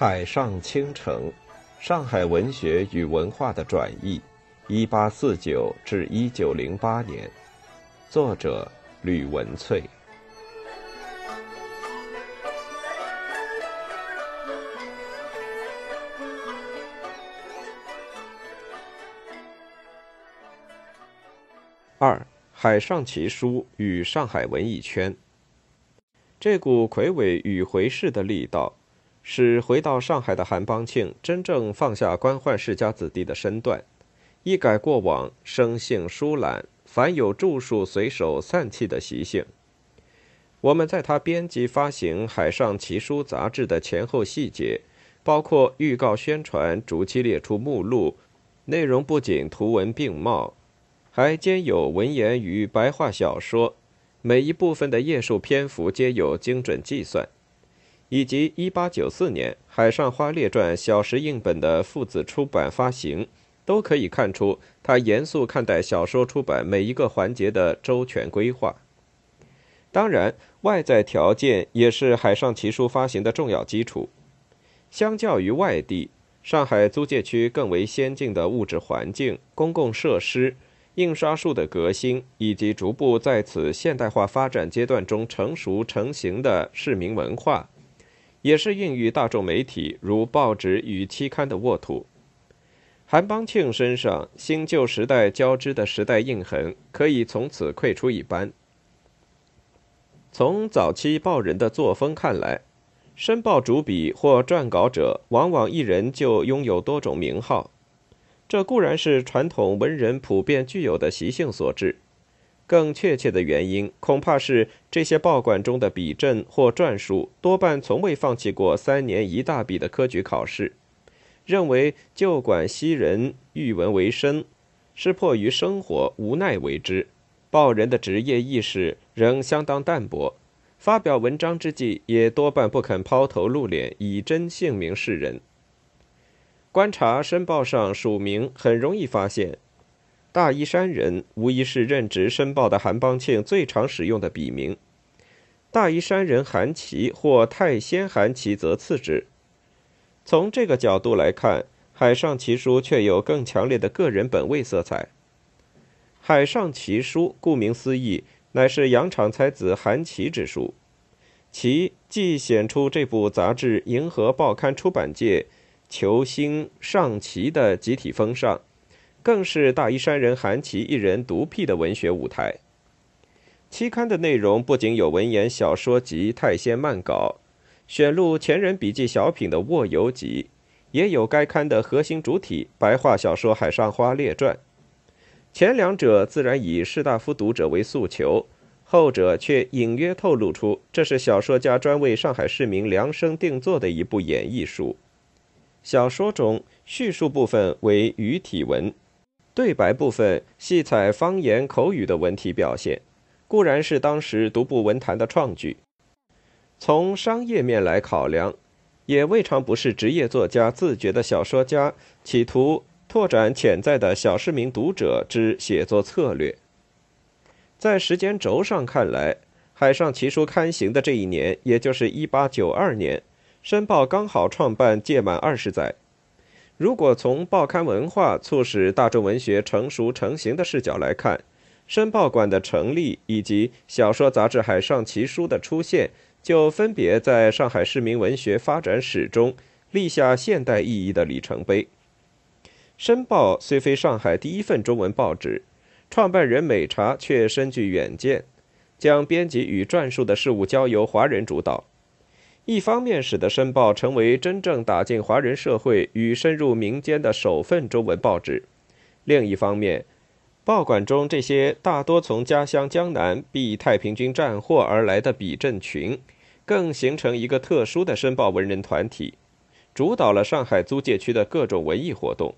海上倾城：上海文学与文化的转译（一八四九至一九零八年），作者吕文翠。二、海上奇书与上海文艺圈。这股魁伟与回事的力道，使回到上海的韩邦庆真正放下官宦世家子弟的身段，一改过往生性疏懒、凡有著述随手散弃的习性。我们在他编辑发行《海上奇书》杂志的前后细节，包括预告宣传，逐期列出目录，内容不仅图文并茂。还兼有文言与白话小说，每一部分的页数篇幅皆有精准计算，以及1894年《海上花列传》小石印本的父子出版发行，都可以看出他严肃看待小说出版每一个环节的周全规划。当然，外在条件也是《海上奇书》发行的重要基础。相较于外地，上海租界区更为先进的物质环境、公共设施。印刷术的革新，以及逐步在此现代化发展阶段中成熟成型的市民文化，也是孕育大众媒体如报纸与期刊的沃土。韩邦庆身上新旧时代交织的时代印痕，可以从此窥出一斑。从早期报人的作风看来，申报主笔或撰稿者往往一人就拥有多种名号。这固然是传统文人普遍具有的习性所致，更确切的原因恐怕是这些报馆中的笔阵或篆书多半从未放弃过三年一大笔的科举考试，认为旧馆昔人欲文为生，是迫于生活无奈为之。报人的职业意识仍相当淡薄，发表文章之际也多半不肯抛头露脸，以真姓名示人。观察申报上署名，很容易发现，大衣山人无疑是任职申报的韩邦庆最常使用的笔名。大衣山人韩琦或太仙韩琦则次之。从这个角度来看，《海上奇书》却有更强烈的个人本位色彩。《海上奇书》顾名思义，乃是洋场才子韩琦之书，其既显出这部杂志迎合报刊出版界。求新上奇的集体风尚，更是大衣山人韩琦一人独辟的文学舞台。期刊的内容不仅有文言小说集《太仙漫稿》，选录前人笔记小品的《卧游集》，也有该刊的核心主体白话小说《海上花列传》。前两者自然以士大夫读者为诉求，后者却隐约透露出这是小说家专为上海市民量身定做的一部演绎书。小说中叙述部分为语体文，对白部分细采方言口语的文体表现，固然是当时独步文坛的创举。从商业面来考量，也未尝不是职业作家自觉的小说家企图拓展潜在的小市民读者之写作策略。在时间轴上看来，《海上奇书》刊行的这一年，也就是一八九二年。申报刚好创办届满二十载，如果从报刊文化促使大众文学成熟成型的视角来看，申报馆的成立以及小说杂志《海上奇书》的出现，就分别在上海市民文学发展史中立下现代意义的里程碑。申报虽非上海第一份中文报纸，创办人美茶却深具远见，将编辑与撰述的事务交由华人主导。一方面使得《申报》成为真正打进华人社会与深入民间的首份中文报纸；另一方面，报馆中这些大多从家乡江南避太平军战祸而来的笔阵群，更形成一个特殊的申报文人团体，主导了上海租界区的各种文艺活动。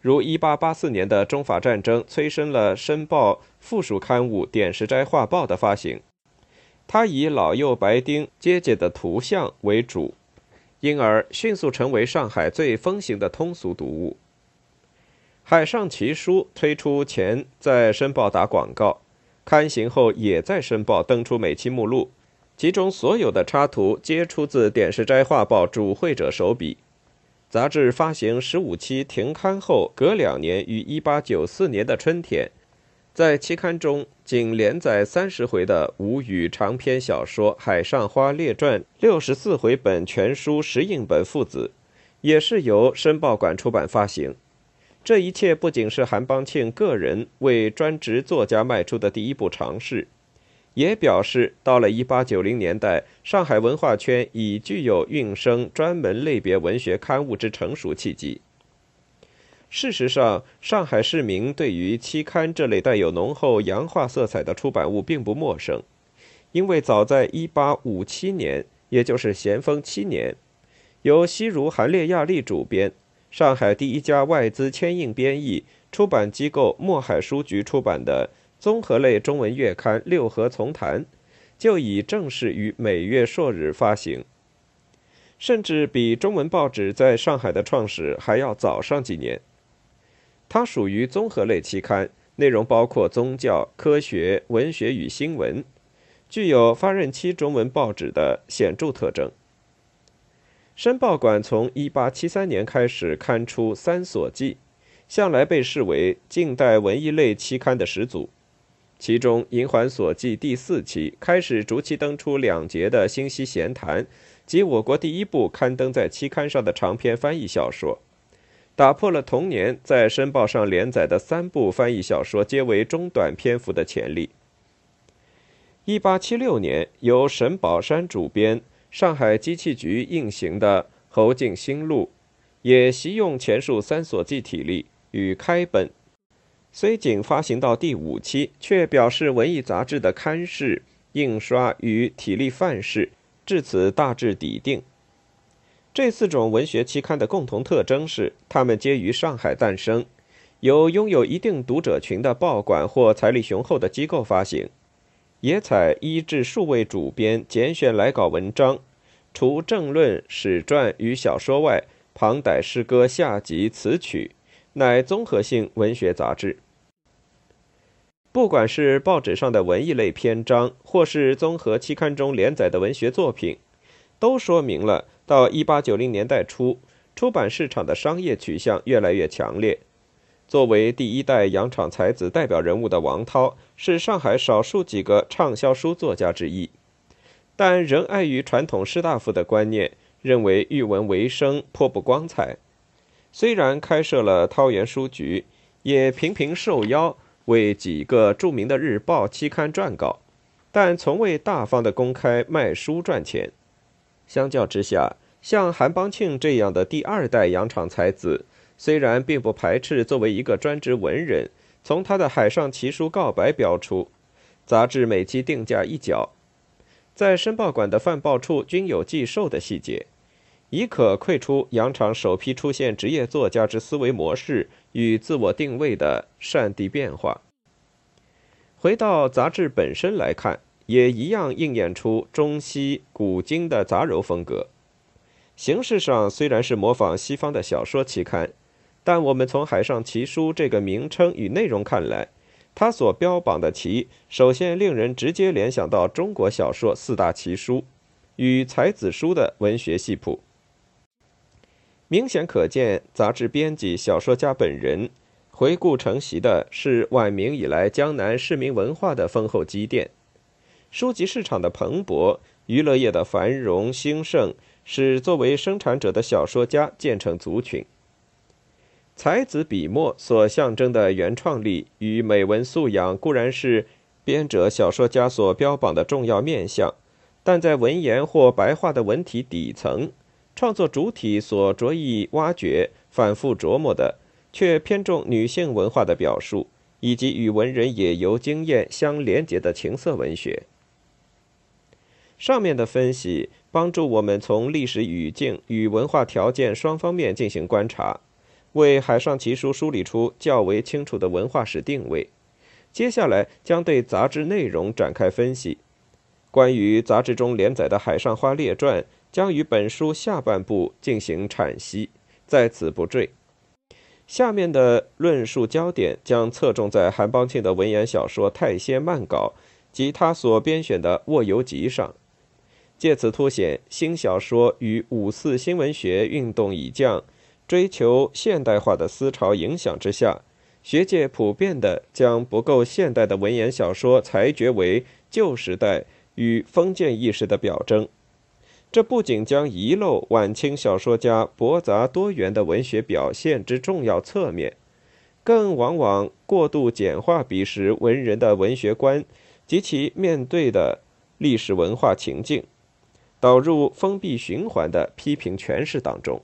如1884年的中法战争催生了《申报》附属刊物《点石斋画报》的发行。他以老幼白丁皆解的图像为主，因而迅速成为上海最风行的通俗读物。海上奇书推出前在申报打广告，刊行后也在申报登出每期目录，其中所有的插图皆出自《点石斋画报》主绘者手笔。杂志发行十五期停刊后，隔两年于一八九四年的春天，在期刊中仅连载三十回的吴语长篇小说《海上花列传》六十四回本全书石印本父子，也是由申报馆出版发行。这一切不仅是韩邦庆个人为专职作家迈出的第一步尝试。也表示，到了1890年代，上海文化圈已具有运生专门类别文学刊物之成熟契机。事实上，上海市民对于期刊这类带有浓厚洋化色彩的出版物并不陌生，因为早在1857年，也就是咸丰七年，由西儒韩列亚利主编、上海第一家外资签印编译出版机构墨海书局出版的。综合类中文月刊《六合丛谈》就已正式于每月朔日发行，甚至比中文报纸在上海的创始还要早上几年。它属于综合类期刊，内容包括宗教、科学、文学与新闻，具有发任期中文报纸的显著特征。申报馆从1873年开始刊出《三所记》，向来被视为近代文艺类期刊的始祖。其中，《银环所记》第四期开始逐期登出两节的《新西闲谈》，及我国第一部刊登在期刊上的长篇翻译小说，打破了同年在《申报》上连载的三部翻译小说皆为中短篇幅的潜力。一八七六年，由沈宝山主编、上海机器局印行的《侯敬新录》，也习用前述《三所记》体例与开本。虽仅发行到第五期，却表示文艺杂志的刊式、印刷与体力范式至此大致底定。这四种文学期刊的共同特征是，它们皆于上海诞生，由拥有一定读者群的报馆或财力雄厚的机构发行，也采一至数位主编拣选来稿文章，除政论、史传与小说外，旁逮诗歌、下集、词曲，乃综合性文学杂志。不管是报纸上的文艺类篇章，或是综合期刊中连载的文学作品，都说明了到一八九零年代初，出版市场的商业取向越来越强烈。作为第一代洋场才子代表人物的王涛，是上海少数几个畅销书作家之一，但仍碍于传统士大夫的观念，认为育文为生颇不光彩。虽然开设了涛园书局，也频频受邀。为几个著名的日报期刊撰稿，但从未大方的公开卖书赚钱。相较之下，像韩邦庆这样的第二代洋场才子，虽然并不排斥作为一个专职文人，从他的《海上奇书告白》标出，杂志每期定价一角，在申报馆的贩报处均有寄售的细节。已可窥出洋场首批出现职业作家之思维模式与自我定位的善地变化。回到杂志本身来看，也一样映演出中西古今的杂糅风格。形式上虽然是模仿西方的小说期刊，但我们从《海上奇书》这个名称与内容看来，它所标榜的奇，首先令人直接联想到中国小说四大奇书与才子书的文学系谱。明显可见，杂志编辑、小说家本人回顾承袭的是晚明以来江南市民文化的丰厚积淀。书籍市场的蓬勃，娱乐业的繁荣兴盛，使作为生产者的小说家建成族群。才子笔墨所象征的原创力与美文素养，固然是编者小说家所标榜的重要面相，但在文言或白话的文体底层。创作主体所着意挖掘、反复琢磨的，却偏重女性文化的表述，以及与文人野游经验相连结的情色文学。上面的分析帮助我们从历史语境与文化条件双方面进行观察，为《海上奇书》梳理出较为清楚的文化史定位。接下来将对杂志内容展开分析。关于杂志中连载的《海上花列传》。将于本书下半部进行阐析，在此不赘。下面的论述焦点将侧重在韩邦庆的文言小说《太仙漫稿》及他所编选的《卧游集》上，借此凸显新小说与五四新文学运动已降、追求现代化的思潮影响之下，学界普遍的将不够现代的文言小说裁决为旧时代与封建意识的表征。这不仅将遗漏晚清小说家驳杂多元的文学表现之重要侧面，更往往过度简化彼时文人的文学观及其面对的历史文化情境。导入封闭循环的批评诠释当中。